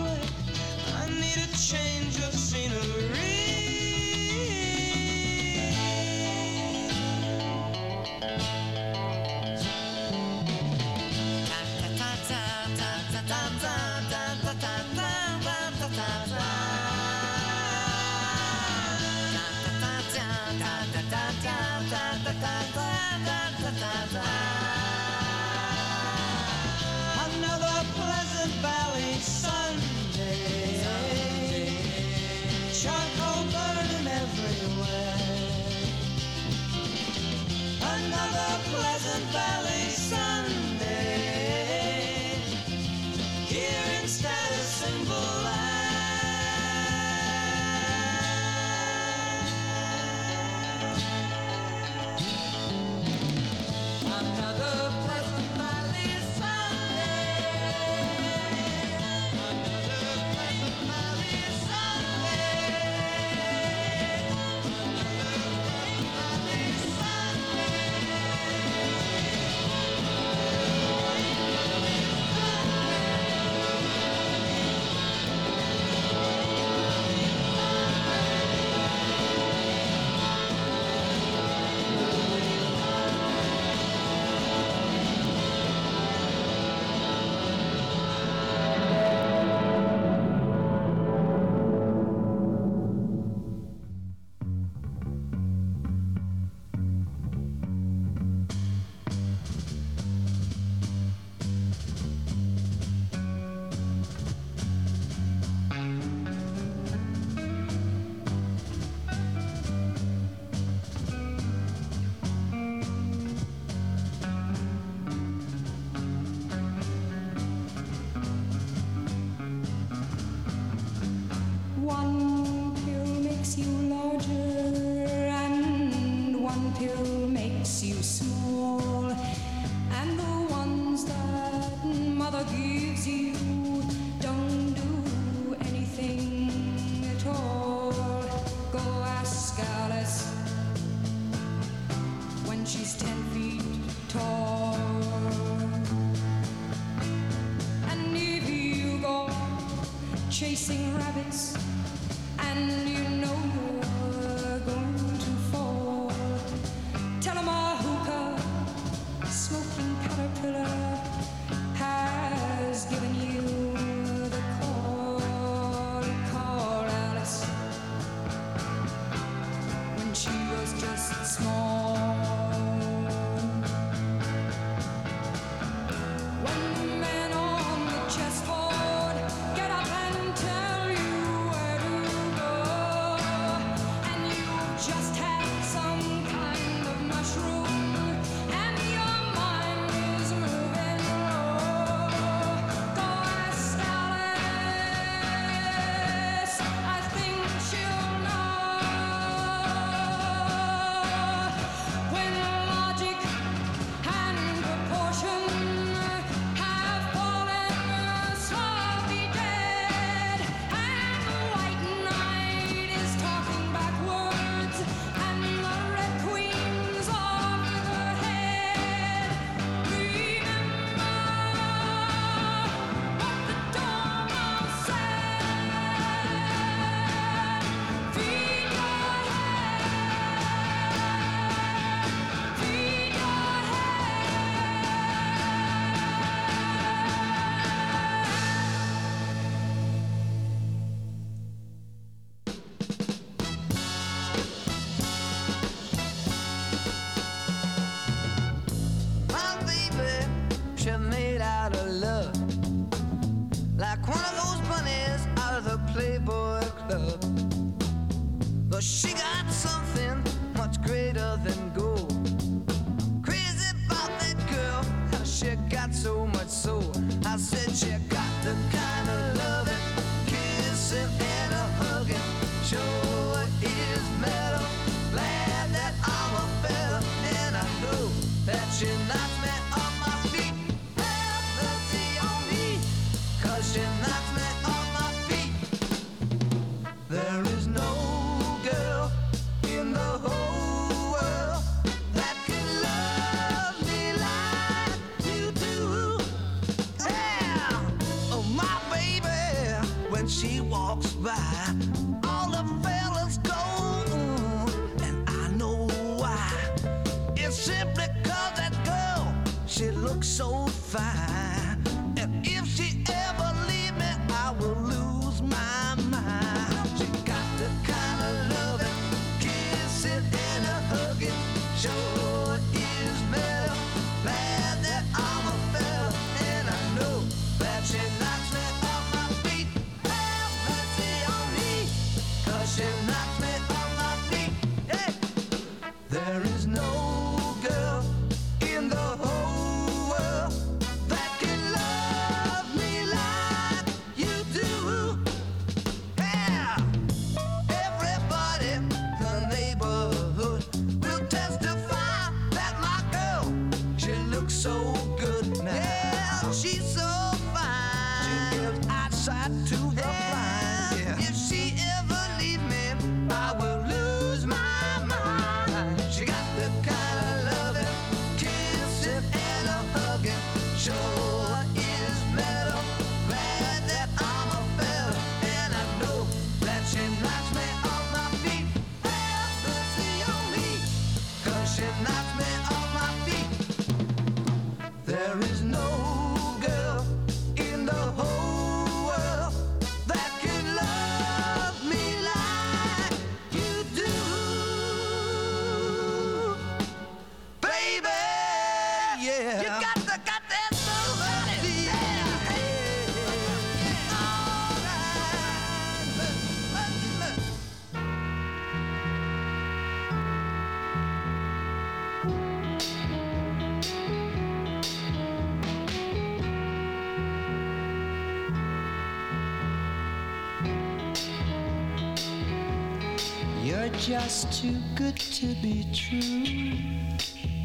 just too good to be true.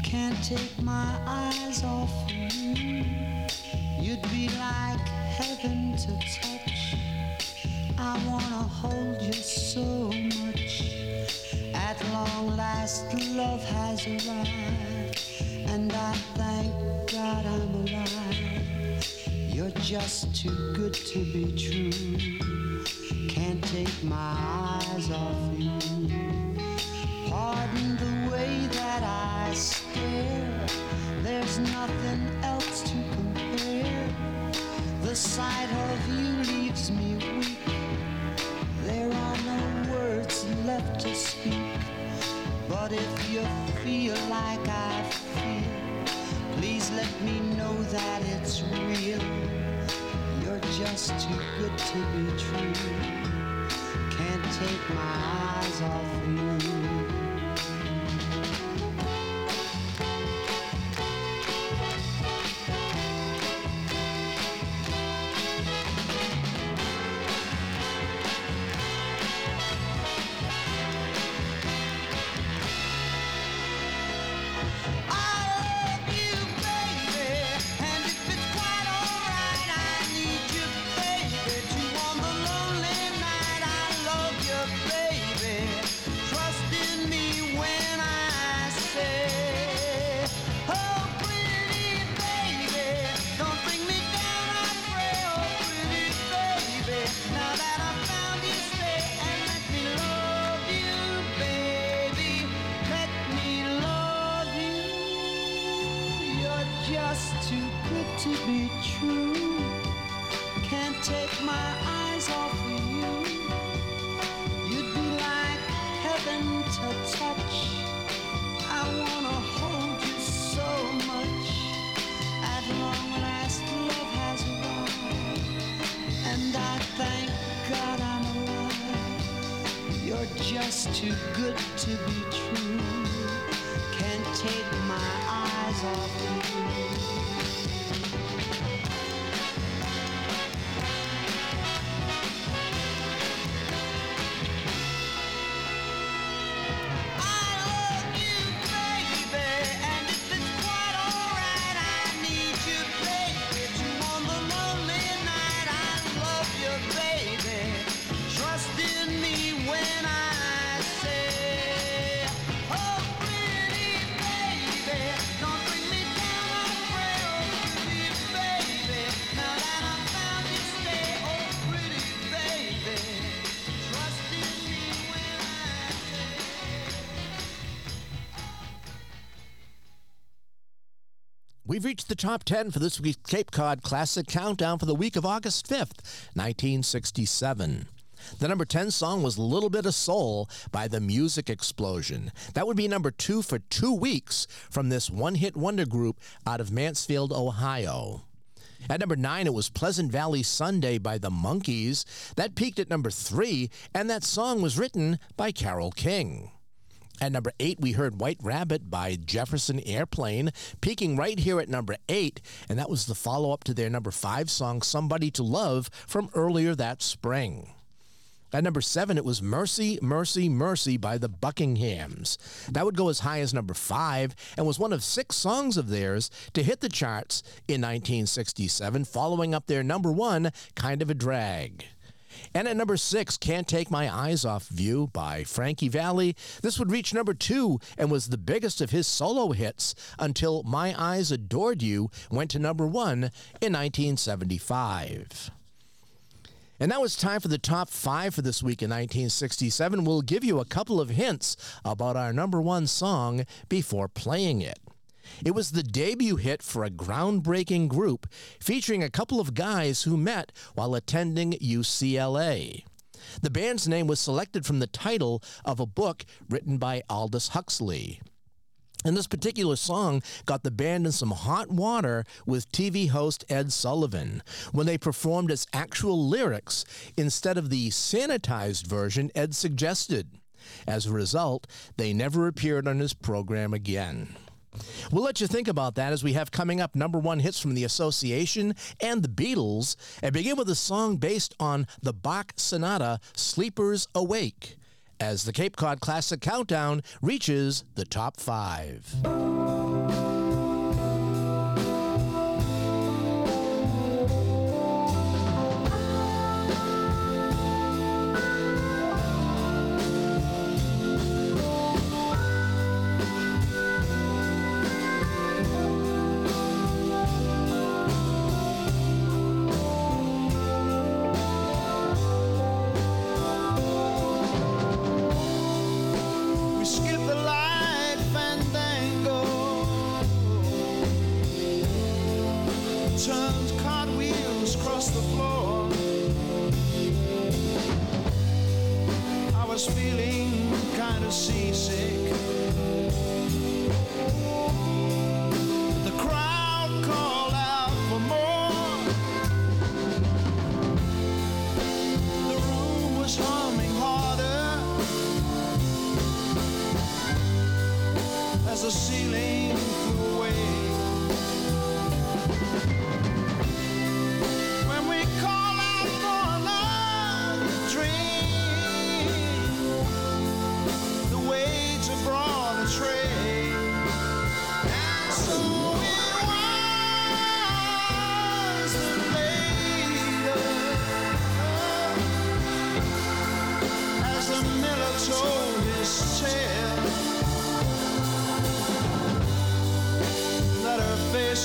Can't take my eyes. Just too good to be true. Can't take my eyes off you. We've reached the top 10 for this week's Cape Cod Classic Countdown for the week of August 5th, 1967. The number 10 song was Little Bit of Soul by the Music Explosion. That would be number two for two weeks from this one hit wonder group out of Mansfield, Ohio. At number nine, it was Pleasant Valley Sunday by the Monkees. That peaked at number three, and that song was written by Carole King. At number eight, we heard White Rabbit by Jefferson Airplane, peaking right here at number eight, and that was the follow up to their number five song, Somebody to Love, from earlier that spring. At number seven, it was Mercy, Mercy, Mercy by the Buckinghams. That would go as high as number five and was one of six songs of theirs to hit the charts in 1967, following up their number one, Kind of a Drag. And at number six, Can't Take My Eyes Off You by Frankie Valli. This would reach number two and was the biggest of his solo hits until My Eyes Adored You went to number one in 1975. And now it's time for the top five for this week in 1967. We'll give you a couple of hints about our number one song before playing it. It was the debut hit for a groundbreaking group featuring a couple of guys who met while attending UCLA. The band's name was selected from the title of a book written by Aldous Huxley. And this particular song got the band in some hot water with TV host Ed Sullivan when they performed its actual lyrics instead of the sanitized version Ed suggested. As a result, they never appeared on his program again. We'll let you think about that as we have coming up number one hits from the Association and the Beatles, and begin with a song based on the Bach Sonata Sleepers Awake, as the Cape Cod Classic Countdown reaches the top five.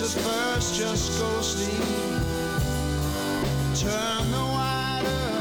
At first just go sleep. Turn the wider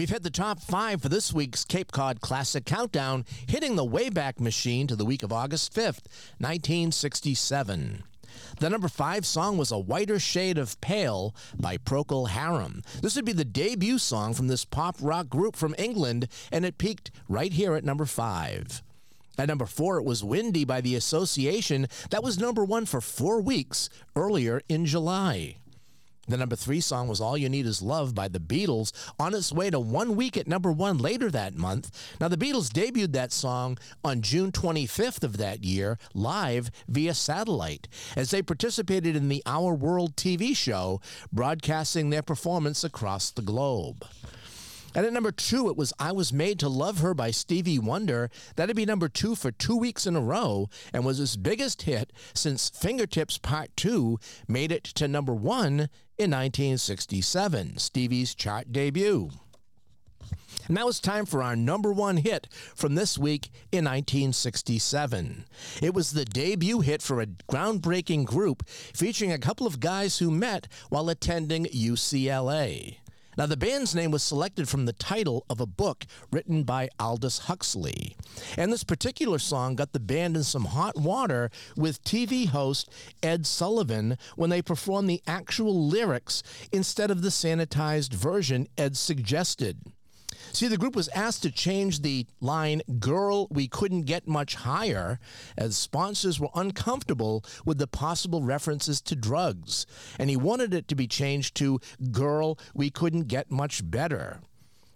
We've hit the top five for this week's Cape Cod Classic Countdown, hitting the Wayback Machine to the week of August 5th, 1967. The number five song was A Whiter Shade of Pale by Procol Harum. This would be the debut song from this pop rock group from England, and it peaked right here at number five. At number four, it was Windy by The Association. That was number one for four weeks earlier in July. The number three song was All You Need Is Love by the Beatles, on its way to one week at number one later that month. Now, the Beatles debuted that song on June 25th of that year, live via satellite, as they participated in the Our World TV show, broadcasting their performance across the globe. And at number two, it was I Was Made to Love Her by Stevie Wonder. That'd be number two for two weeks in a row and was his biggest hit since Fingertips Part 2 made it to number one in 1967, Stevie's chart debut. Now it's time for our number one hit from this week in 1967. It was the debut hit for a groundbreaking group featuring a couple of guys who met while attending UCLA. Now, the band's name was selected from the title of a book written by Aldous Huxley. And this particular song got the band in some hot water with TV host Ed Sullivan when they performed the actual lyrics instead of the sanitized version Ed suggested. See, the group was asked to change the line, Girl, we couldn't get much higher, as sponsors were uncomfortable with the possible references to drugs. And he wanted it to be changed to, Girl, we couldn't get much better.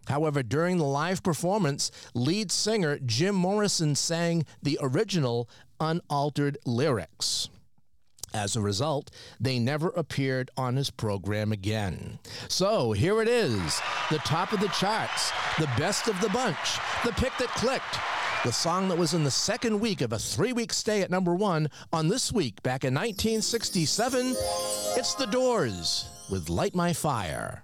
However, during the live performance, lead singer Jim Morrison sang the original unaltered lyrics. As a result, they never appeared on his program again. So here it is the top of the charts, the best of the bunch, the pick that clicked. The song that was in the second week of a three week stay at number one on this week back in 1967, it's The Doors with Light My Fire.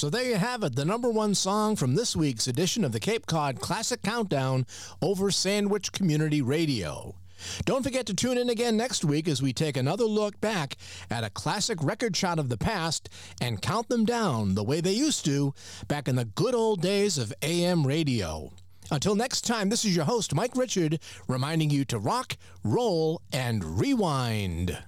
So there you have it, the number one song from this week's edition of the Cape Cod Classic Countdown over Sandwich Community Radio. Don't forget to tune in again next week as we take another look back at a classic record shot of the past and count them down the way they used to back in the good old days of AM radio. Until next time, this is your host, Mike Richard, reminding you to rock, roll, and rewind.